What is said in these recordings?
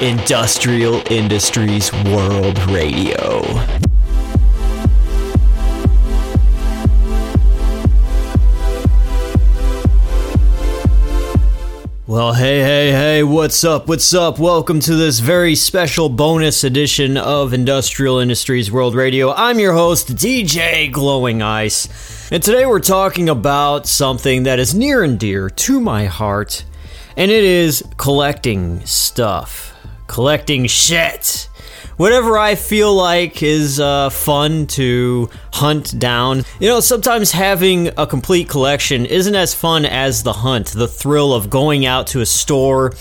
Industrial Industries World Radio. Well, hey, hey, hey, what's up? What's up? Welcome to this very special bonus edition of Industrial Industries World Radio. I'm your host, DJ Glowing Ice, and today we're talking about something that is near and dear to my heart, and it is collecting stuff collecting shit. Whatever I feel like is uh, fun to hunt down. You know, sometimes having a complete collection isn't as fun as the hunt, the thrill of going out to a store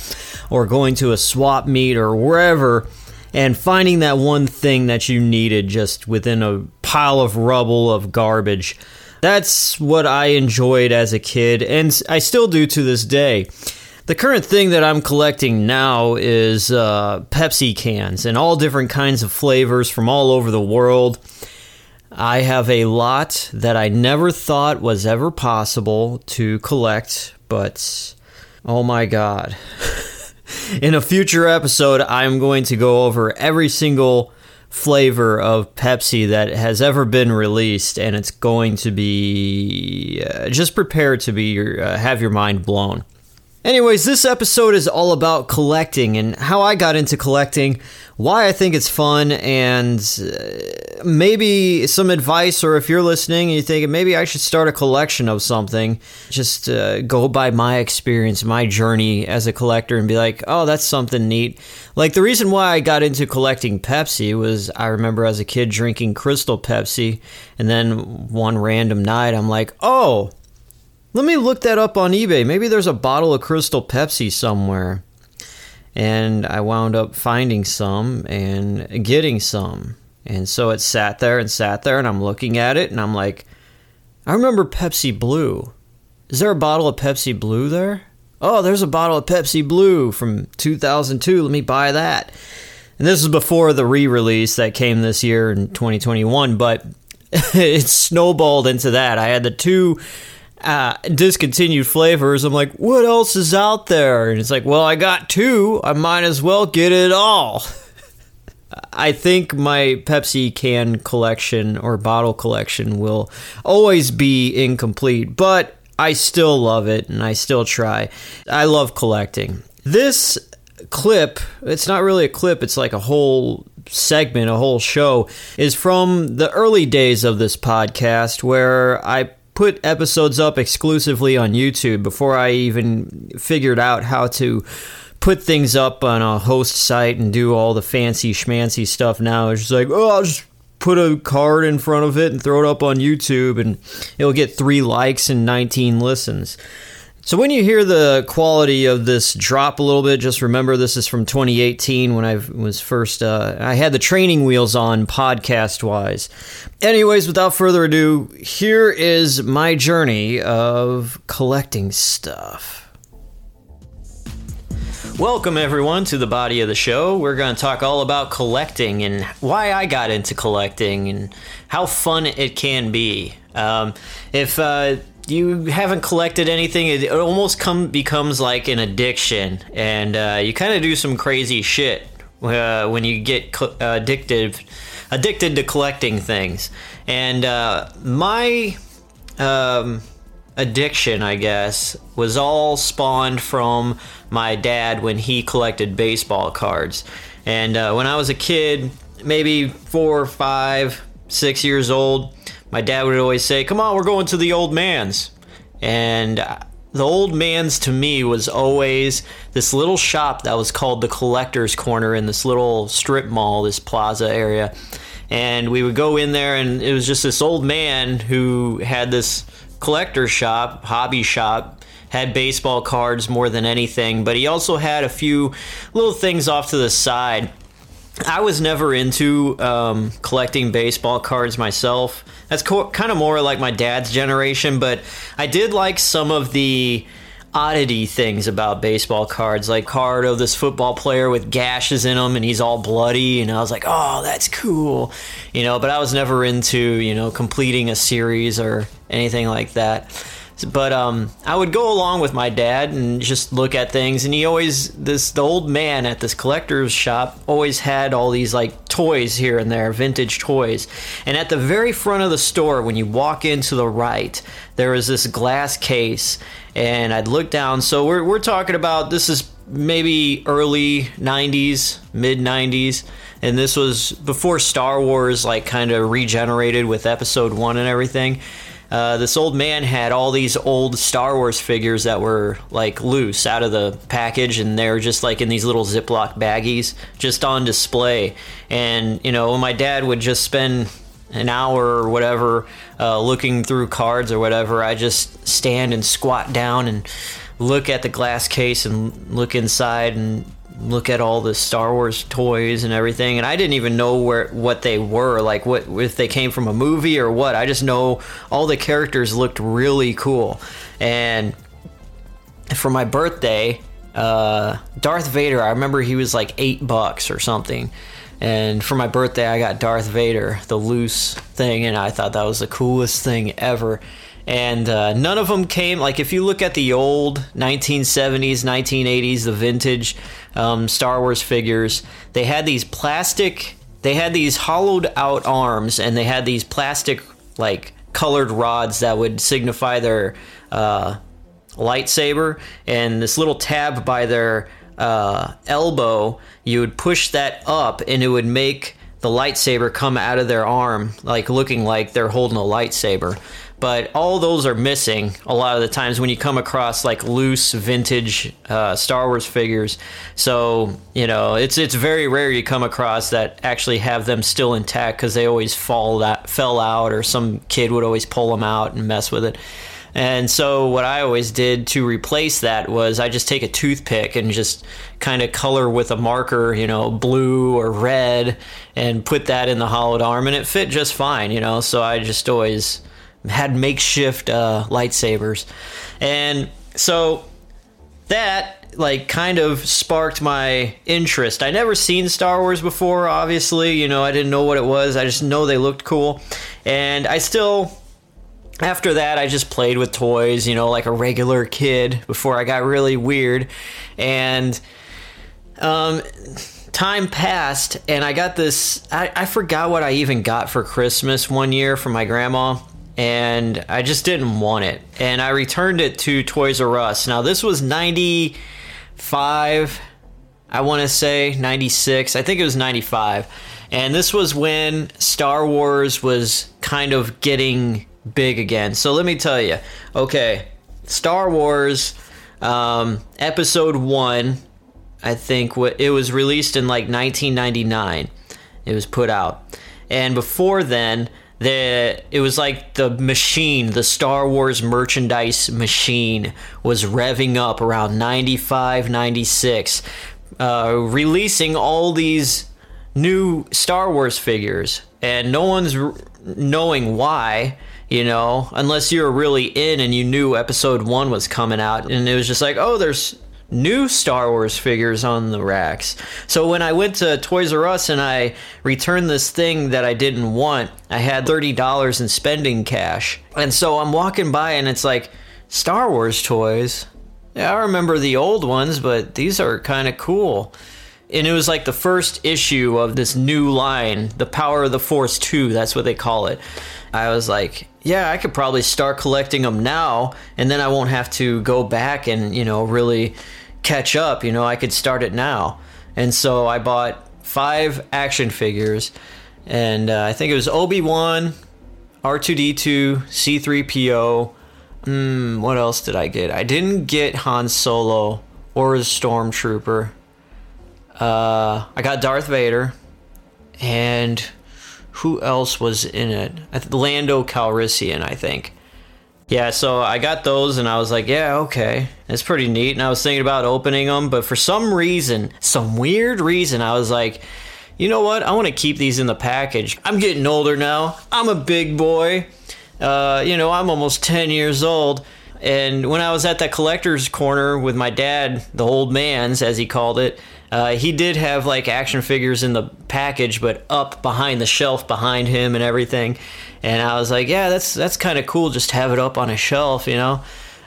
or going to a swap meet or wherever and finding that one thing that you needed just within a pile of rubble of garbage. That's what I enjoyed as a kid, and I still do to this day. The current thing that I'm collecting now is uh, Pepsi cans and all different kinds of flavors from all over the world. I have a lot that I never thought was ever possible to collect, but oh my god. In a future episode, I'm going to go over every single flavor of Pepsi that has ever been released, and it's going to be uh, just prepare to be uh, have your mind blown. Anyways, this episode is all about collecting and how I got into collecting, why I think it's fun, and uh, maybe some advice, or if you're listening and you think maybe I should start a collection of something, just uh, go by my experience, my journey as a collector, and be like, oh, that's something neat. Like the reason why I got into collecting Pepsi was I remember as a kid drinking Crystal Pepsi, and then one random night I'm like, oh, let me look that up on eBay. Maybe there's a bottle of Crystal Pepsi somewhere. And I wound up finding some and getting some. And so it sat there and sat there, and I'm looking at it, and I'm like, I remember Pepsi Blue. Is there a bottle of Pepsi Blue there? Oh, there's a bottle of Pepsi Blue from 2002. Let me buy that. And this is before the re release that came this year in 2021, but it snowballed into that. I had the two uh, discontinued flavors. I'm like, what else is out there? And it's like, well, I got two. I might as well get it all. I think my Pepsi can collection or bottle collection will always be incomplete, but I still love it and I still try. I love collecting. This clip, it's not really a clip, it's like a whole segment, a whole show, is from the early days of this podcast where I put episodes up exclusively on YouTube before I even figured out how to put things up on a host site and do all the fancy schmancy stuff now. It's just like, oh, I'll just put a card in front of it and throw it up on YouTube and it'll get three likes and 19 listens. So when you hear the quality of this drop a little bit, just remember this is from 2018 when I was first uh, I had the training wheels on podcast wise. Anyways, without further ado, here is my journey of collecting stuff. Welcome everyone to the body of the show. We're going to talk all about collecting and why I got into collecting and how fun it can be. Um, if uh, you haven't collected anything, it almost come becomes like an addiction, and uh, you kind of do some crazy shit uh, when you get co- addicted addicted to collecting things. And uh, my um, addiction, I guess, was all spawned from my dad when he collected baseball cards. And uh, when I was a kid, maybe four, five, six years old my dad would always say, Come on, we're going to the old man's. And the old man's to me was always this little shop that was called the Collector's Corner in this little strip mall, this plaza area. And we would go in there, and it was just this old man who had this collector shop, hobby shop, had baseball cards more than anything, but he also had a few little things off to the side. I was never into um, collecting baseball cards myself. That's co- kind of more like my dad's generation, but I did like some of the oddity things about baseball cards, like card of this football player with gashes in him and he's all bloody, and I was like, oh, that's cool, you know. But I was never into you know completing a series or anything like that. But um, I would go along with my dad and just look at things. And he always, this the old man at this collector's shop always had all these like toys here and there, vintage toys. And at the very front of the store, when you walk into the right, there was this glass case, and I'd look down. So we're we're talking about this is maybe early 90s, mid 90s, and this was before Star Wars like kind of regenerated with episode 1 and everything. Uh, this old man had all these old Star Wars figures that were like loose out of the package, and they were just like in these little Ziploc baggies, just on display. And you know, my dad would just spend an hour or whatever uh, looking through cards or whatever. I just stand and squat down and look at the glass case and look inside and look at all the Star Wars toys and everything, and I didn't even know where what they were, like what if they came from a movie or what. I just know all the characters looked really cool, and for my birthday, uh, Darth Vader. I remember he was like eight bucks or something. And for my birthday, I got Darth Vader, the loose thing, and I thought that was the coolest thing ever and uh, none of them came like if you look at the old 1970s 1980s the vintage um, star wars figures. They had these plastic they had these hollowed out arms and they had these plastic like colored rods that would signify their uh, lightsaber. And this little tab by their uh, elbow you would push that up and it would make the lightsaber come out of their arm like looking like they're holding a lightsaber but all those are missing a lot of the times when you come across like loose vintage uh, Star Wars figures. So you know it's it's very rare you come across that actually have them still intact because they always fall that fell out or some kid would always pull them out and mess with it. And so what I always did to replace that was I just take a toothpick and just kind of color with a marker, you know, blue or red and put that in the hollowed arm and it fit just fine, you know. So I just always had makeshift uh, lightsabers, and so that like kind of sparked my interest. I never seen Star Wars before, obviously. You know, I didn't know what it was. I just know they looked cool, and I still. After that, I just played with toys, you know, like a regular kid before I got really weird. And um, time passed, and I got this. I, I forgot what I even got for Christmas one year from my grandma and I just didn't want it. And I returned it to Toys R Us. Now, this was 95, I want to say 96. I think it was 95. And this was when Star Wars was kind of getting big again. So let me tell you okay, Star Wars um, Episode 1, I think it was released in like 1999. It was put out. And before then, the it was like the machine the star wars merchandise machine was revving up around 95 96 uh, releasing all these new star wars figures. And no one's r- knowing why you know unless you were really in and you knew episode one was coming out. And it was just like oh there's new Star Wars figures on the racks. So when I went to Toys R Us and I returned this thing that I didn't want, I had $30 in spending cash. And so I'm walking by and it's like, Star Wars toys. Yeah, I remember the old ones, but these are kind of cool. And it was like the first issue of this new line, The Power of the Force 2, that's what they call it. I was like, yeah, I could probably start collecting them now, and then I won't have to go back and, you know, really catch up. You know, I could start it now. And so I bought five action figures, and uh, I think it was Obi Wan, R2D2, C3PO. Mm, what else did I get? I didn't get Han Solo or the Stormtrooper. Uh, I got Darth Vader, and who else was in it? Lando Calrissian, I think. Yeah, so I got those and I was like, yeah, okay. It's pretty neat. And I was thinking about opening them, but for some reason, some weird reason, I was like, you know what? I want to keep these in the package. I'm getting older now. I'm a big boy. Uh, you know, I'm almost 10 years old. And when I was at that collector's corner with my dad, the old man's, as he called it, Uh, he did have like action figures in the package, but up behind the shelf behind him and everything. And I was like, yeah, that's that's kind of cool. Just have it up on a shelf, you know.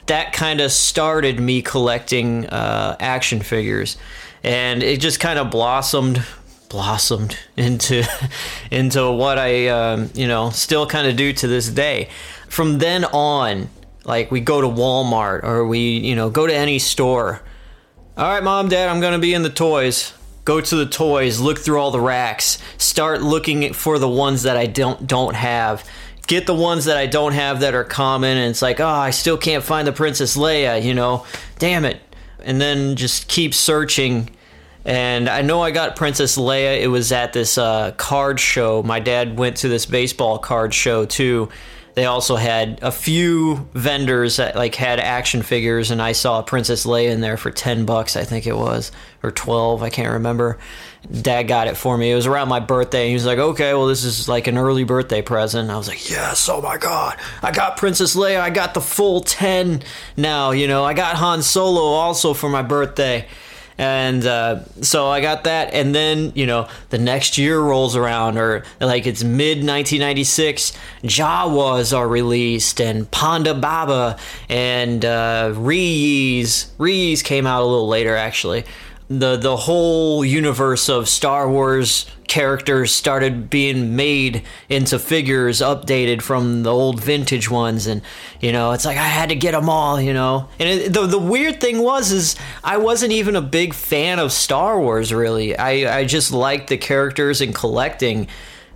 That kind of started me collecting uh, action figures, and it just kind of blossomed blossomed into into what I um, you know still kind of do to this day. From then on, like we go to Walmart or we you know go to any store. All right, mom, dad, I'm gonna be in the toys. Go to the toys, look through all the racks, start looking for the ones that I don't don't have. Get the ones that I don't have that are common, and it's like, oh, I still can't find the Princess Leia, you know, damn it. And then just keep searching and I know I got Princess Leia. It was at this uh, card show. My dad went to this baseball card show too. They also had a few vendors that like had action figures, and I saw Princess Leia in there for ten bucks, I think it was, or twelve, I can't remember. Dad got it for me. It was around my birthday. And he was like, "Okay, well, this is like an early birthday present." I was like, "Yes! Oh my god, I got Princess Leia. I got the full ten now. You know, I got Han Solo also for my birthday." And uh, so I got that. And then you know the next year rolls around, or like it's mid 1996. Jawas are released, and Ponda Baba and uh, Rees. Rees came out a little later, actually the the whole universe of Star Wars characters started being made into figures updated from the old vintage ones. And you know it's like I had to get them all you know? And it, the the weird thing was is I wasn't even a big fan of Star Wars really. I I just liked the characters and collecting.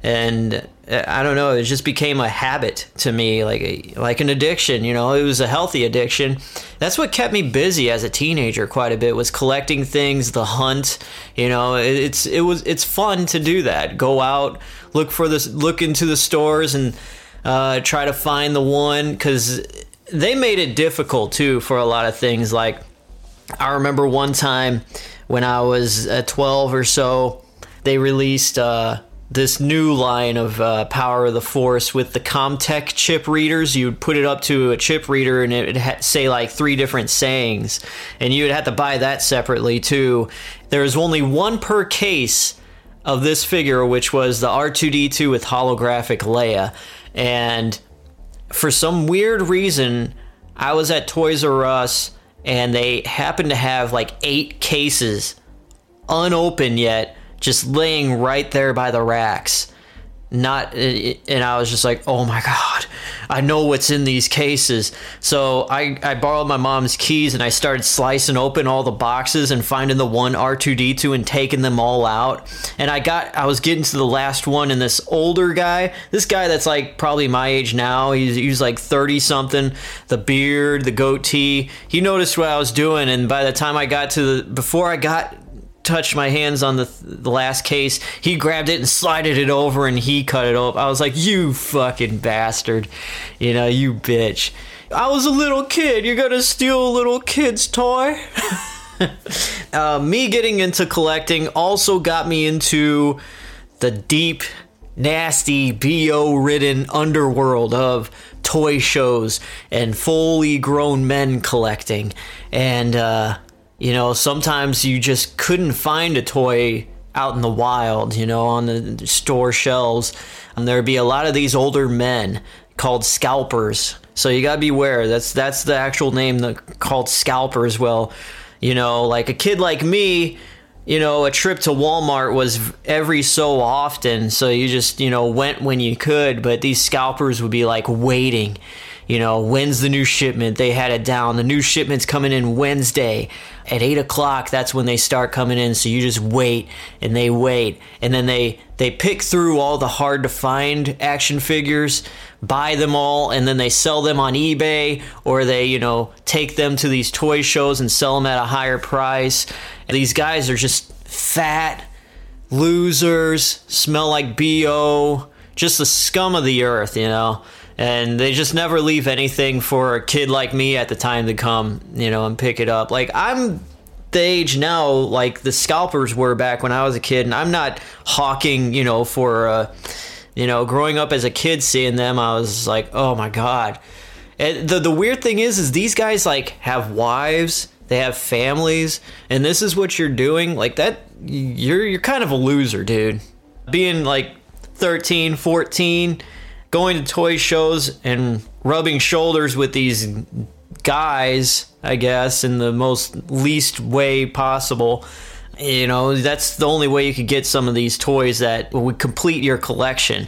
And I don't know. It just became a habit to me, like a, like an addiction. You know, it was a healthy addiction. That's what kept me busy as a teenager quite a bit was collecting things, the hunt. You know, it, it's it was it's fun to do that. Go out, look for this, look into the stores, and uh, try to find the one because they made it difficult too for a lot of things. Like I remember one time when I was uh, twelve or so, they released. Uh, this new line of uh, Power of the Force with the CommTech chip readers. You'd put it up to a chip reader and it would ha- say like three different sayings, and you would have to buy that separately too. There was only one per case of this figure, which was the R2D2 with holographic Leia. And for some weird reason, I was at Toys R Us and they happened to have like eight cases unopened yet just laying right there by the racks. Not, and I was just like, oh my God, I know what's in these cases. So I, I borrowed my mom's keys and I started slicing open all the boxes and finding the one R2D2 and taking them all out. And I got, I was getting to the last one, and this older guy, this guy that's like probably my age now, he's, he's like 30 something, the beard, the goatee, he noticed what I was doing. And by the time I got to the, before I got touched my hands on the, the last case. He grabbed it and slided it over and he cut it off. I was like, you fucking bastard. You know, you bitch. I was a little kid. You're gonna steal a little kid's toy? uh, me getting into collecting also got me into the deep, nasty, BO ridden underworld of toy shows and fully grown men collecting. And, uh, you know, sometimes you just couldn't find a toy out in the wild, you know, on the store shelves. And there'd be a lot of these older men called scalpers. So you gotta beware. That's that's the actual name that called scalpers. Well, you know, like a kid like me, you know, a trip to Walmart was every so often. So you just, you know, went when you could, but these scalpers would be like waiting you know, when's the new shipment? They had it down. The new shipment's coming in Wednesday at eight o'clock. That's when they start coming in. So you just wait and they wait, and then they they pick through all the hard to find action figures, buy them all, and then they sell them on eBay or they you know take them to these toy shows and sell them at a higher price. And these guys are just fat losers, smell like bo, just the scum of the earth, you know and they just never leave anything for a kid like me at the time to come, you know, and pick it up. Like I'm the age now, like the scalpers were back when I was a kid, and I'm not hawking, you know, for, uh, you know, growing up as a kid, seeing them, I was like, oh my god. And the the weird thing is, is these guys like have wives, they have families, and this is what you're doing, like that, you're you're kind of a loser, dude. Being like 13, 14, going to toy shows and rubbing shoulders with these guys, I guess, in the most least way possible. You know, that's the only way you could get some of these toys that would complete your collection.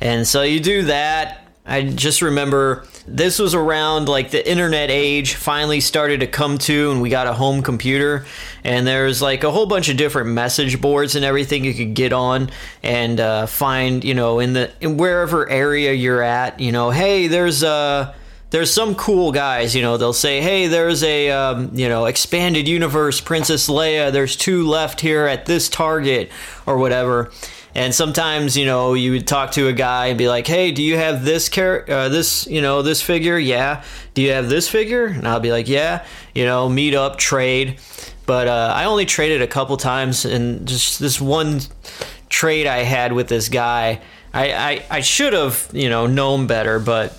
And so you do that. I just remember this was around like the internet age finally started to come to, and we got a home computer. And there's like a whole bunch of different message boards and everything you could get on and uh, find, you know, in the in wherever area you're at. You know, hey, there's a uh, there's some cool guys, you know, they'll say, hey, there's a, um, you know, expanded universe Princess Leia. There's two left here at this target or whatever. And sometimes, you know, you would talk to a guy and be like, "Hey, do you have this car- uh, this, you know, this figure? Yeah. Do you have this figure?" And I'll be like, "Yeah." You know, meet up, trade. But uh, I only traded a couple times, and just this one trade I had with this guy, I I, I should have, you know, known better, but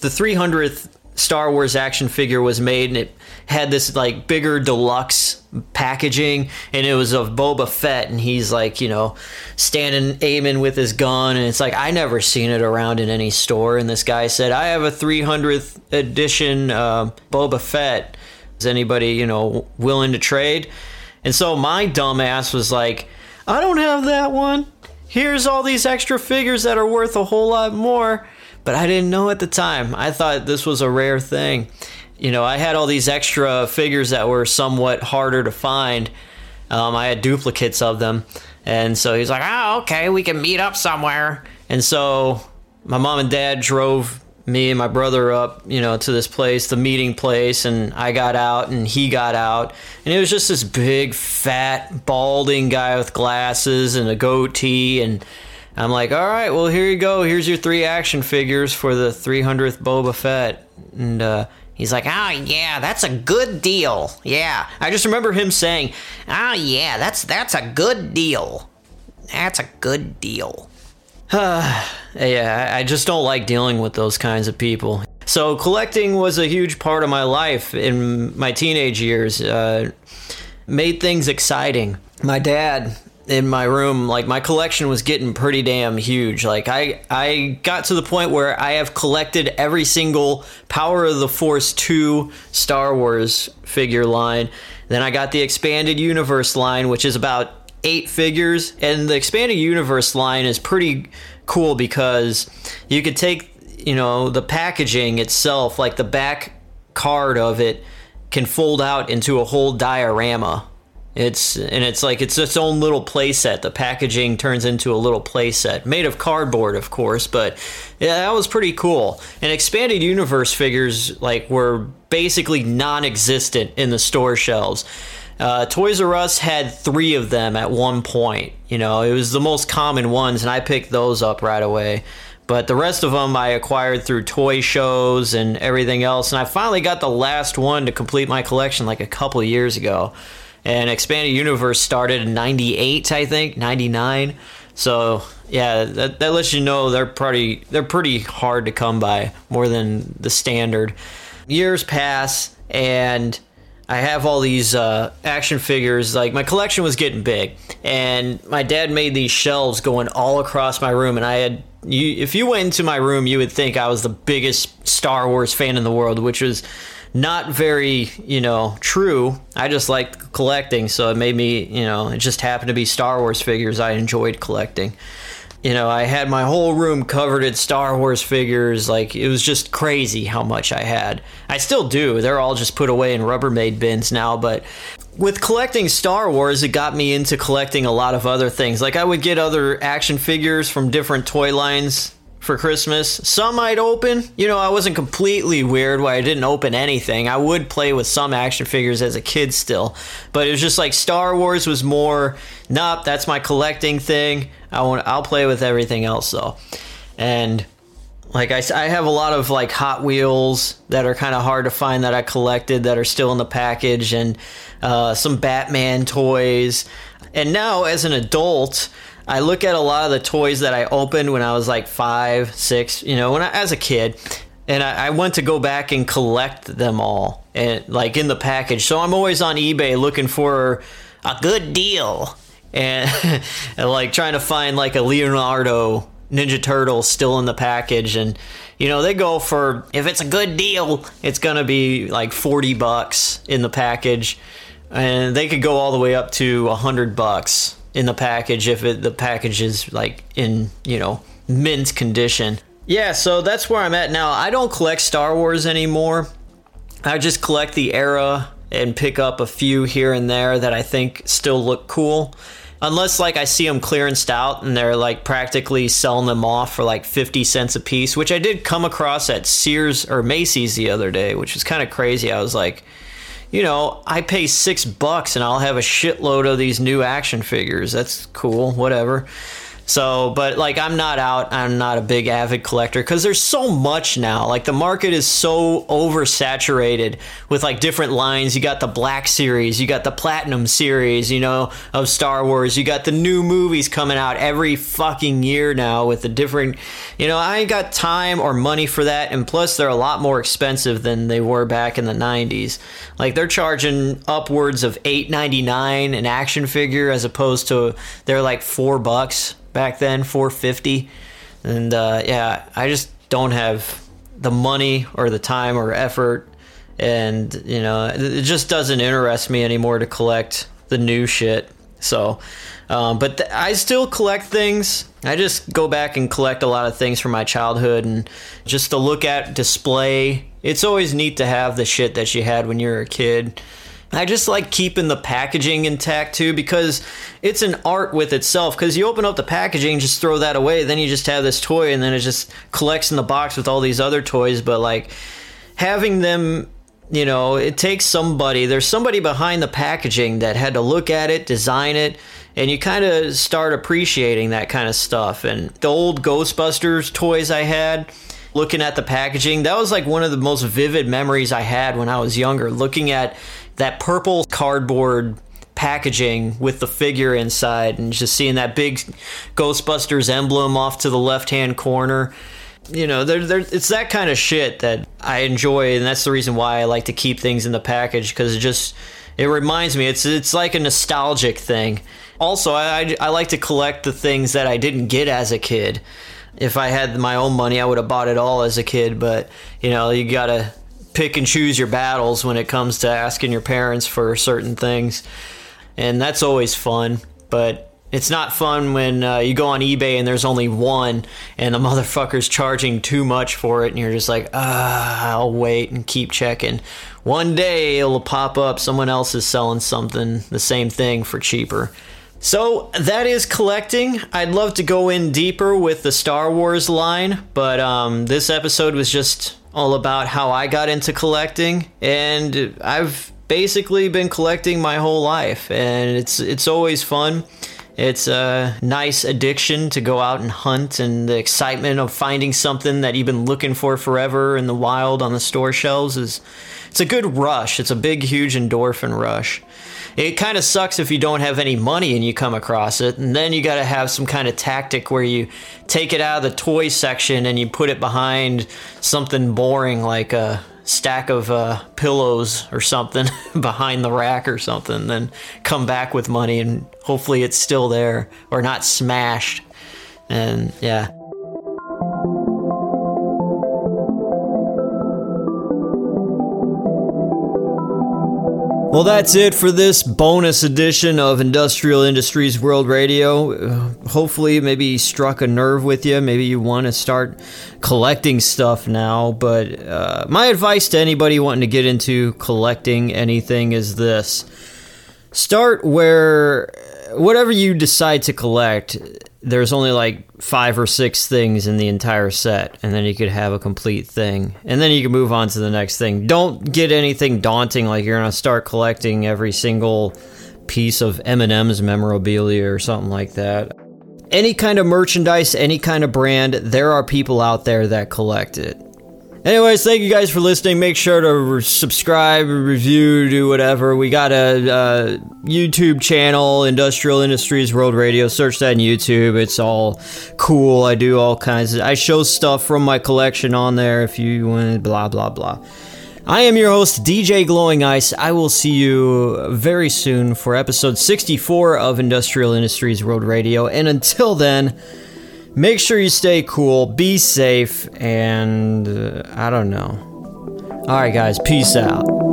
the 300th Star Wars action figure was made, and it had this like bigger deluxe packaging, and it was of Boba Fett, and he's like, you know, standing aiming with his gun, and it's like I never seen it around in any store. And this guy said, "I have a 300th edition uh, Boba Fett. Is anybody you know willing to trade?" And so my dumbass was like, "I don't have that one. Here's all these extra figures that are worth a whole lot more." But I didn't know at the time. I thought this was a rare thing. You know, I had all these extra figures that were somewhat harder to find. Um, I had duplicates of them. And so he's like, oh, okay, we can meet up somewhere. And so my mom and dad drove me and my brother up, you know, to this place, the meeting place, and I got out and he got out. And it was just this big, fat, balding guy with glasses and a goatee. And I'm like, all right, well, here you go. Here's your three action figures for the 300th Boba Fett. And uh, he's like, oh, yeah, that's a good deal. Yeah. I just remember him saying, oh, yeah, that's, that's a good deal. That's a good deal. yeah, I just don't like dealing with those kinds of people. So, collecting was a huge part of my life in my teenage years. Uh, made things exciting. My dad in my room like my collection was getting pretty damn huge. Like i i got to the point where i have collected every single power of the force 2 star wars figure line. Then i got the expanded universe line which is about eight figures. And the expanded universe line is pretty cool because you could take you know the packaging itself like the back card of it can fold out into a whole diorama it's and it's like it's its own little playset. The packaging turns into a little playset made of cardboard, of course, but yeah, that was pretty cool. And expanded universe figures like were basically non-existent in the store shelves. Uh, Toys R Us had three of them at one point. You know, it was the most common ones, and I picked those up right away. But the rest of them I acquired through toy shows and everything else. And I finally got the last one to complete my collection like a couple years ago and expanded universe started in 98 i think 99 so yeah that, that lets you know they're pretty they're pretty hard to come by more than the standard. Years pass and i have all these uh, action figures. Like my collection was getting big and my dad made these shelves going all across my room and i had you, if you went into my room you would think i was the biggest star wars fan in the world which was not very, you know, true. I just liked collecting, so it made me, you know, it just happened to be Star Wars figures I enjoyed collecting. You know, I had my whole room covered in Star Wars figures. Like, it was just crazy how much I had. I still do. They're all just put away in Rubbermaid bins now, but with collecting Star Wars, it got me into collecting a lot of other things. Like, I would get other action figures from different toy lines for Christmas. Some I'd open. You know, I wasn't completely weird where I didn't open anything. I would play with some action figures as a kid still, but it was just like Star Wars was more. Nope, that's my collecting thing. I want. I'll play with everything else though, and. Like I, I have a lot of like Hot Wheels that are kind of hard to find that I collected that are still in the package, and uh, some Batman toys. And now, as an adult, I look at a lot of the toys that I opened when I was like five, six, you know, when I, as a kid, and I, I went to go back and collect them all. and like in the package. So I'm always on eBay looking for a good deal and, and like trying to find like a Leonardo Ninja Turtle still in the package and you know they go for if it's a good deal it's to be like 40 bucks in the package and they could go all the way up to 100 bucks in the package if it, the package is like in you know mint condition. Yeah so that's where i'm at now. I don't collect star wars anymore. I just collect the era and pick up a few here and there that i think still look cool. Unless like I see them clearanced out and they're like practically selling them off for like 50 cents a piece, which I did come across at Sears or Macy's the other day, which was kind of crazy. I was like, you know, I pay six bucks and I'll have a shitload of these new action figures. That's cool, whatever. So, but like, I'm not out. I'm not a big avid collector because there's so much now. Like, the market is so oversaturated with like different lines. You got the Black Series, you got the Platinum Series, you know, of Star Wars. You got the new movies coming out every fucking year now with the different, you know, I ain't got time or money for that. And plus, they're a lot more expensive than they were back in the 90s. Like, they're charging upwards of $8.99 an action figure as opposed to they're like four bucks back then, 450. And uh, yeah, I just don't have the money or the time or effort, and you know, it just doesn't interest me anymore to collect the new shit. So, um, but th- I still collect things. I just go back and collect a lot of things from my childhood, and just to look at display. It's always neat to have the shit that you had when you were a kid I just like keeping the packaging intact too because it's an art with itself. Because you open up the packaging, just throw that away, then you just have this toy, and then it just collects in the box with all these other toys. But like having them, you know, it takes somebody. There's somebody behind the packaging that had to look at it, design it, and you kind of start appreciating that kind of stuff. And the old Ghostbusters toys I had looking at the packaging. That was like one of the most vivid memories I had when I was younger, looking at that purple cardboard packaging with the figure inside and just seeing that big Ghostbusters emblem off to the left hand corner. You know, there, there, it's that kind of shit that I enjoy, and that's the reason why I like to keep things in the package because it just it reminds me. It's it's like a nostalgic thing. Also, I, I like to collect the things that I didn't get as a kid. If I had my own money, I would have bought it all as a kid. But you know, you gotta pick and choose your battles when it comes to asking your parents for certain things. And that's always fun, but it's not fun when uh, you go on eBay and there's only one and the motherfucker's charging too much for it and you're just like, ah, I'll wait and keep checking. One day it'll pop up, someone else is selling something, the same thing for cheaper. So that is collecting. I'd love to go in deeper with the Star Wars line, but um, this episode was just all about how I got into collecting, and I've basically been collecting my whole life, and it's it's always fun. It's a nice addiction to go out and hunt, and the excitement of finding something that you've been looking for forever in the wild on the store shelves is it's a good rush. It's a big, huge endorphin rush it kind of sucks if you don't have any money and you come across it. And then you got to have some kind of tactic where you take it out of the toy section and you put it behind something boring like a stack of uh, pillows or something behind the rack or something. Then come back with money and hopefully it's still there or not smashed. And yeah. Well, that's it for this bonus edition of Industrial Industries World Radio. Uh, hopefully, maybe struck a nerve with you. Maybe you want to start collecting stuff now. But uh, my advice to anybody wanting to get into collecting anything is this start where whatever you decide to collect there's only like five or six things in the entire set and then you could have a complete thing. And then you can move on to the next thing. Don't get anything daunting like you're gonna start collecting every single piece of m&m's memorabilia or something like that. Any kind of merchandise any kind of brand there are people out there that collect it Anyways, thank you guys for listening. Make sure to re- subscribe, review, do whatever. We got a, a, YouTube channel, Industrial Industries World Radio. Search that in YouTube. It's all cool. I do all kinds of. I show stuff from my collection on there. If you want, blah blah blah. I am your host, DJ Glowing Ice. I will see you very soon for episode 64 of Industrial Industries World Radio. And until then, make sure you stay cool, be safe, and uh, I don't know. All right, guys, peace out.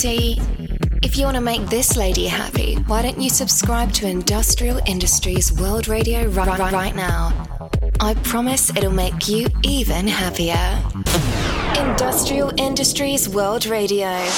Cutie. If you want to make this lady happy, why don't you subscribe to Industrial Industries World Radio right, right, right now? I promise it'll make you even happier. Industrial Industries World Radio.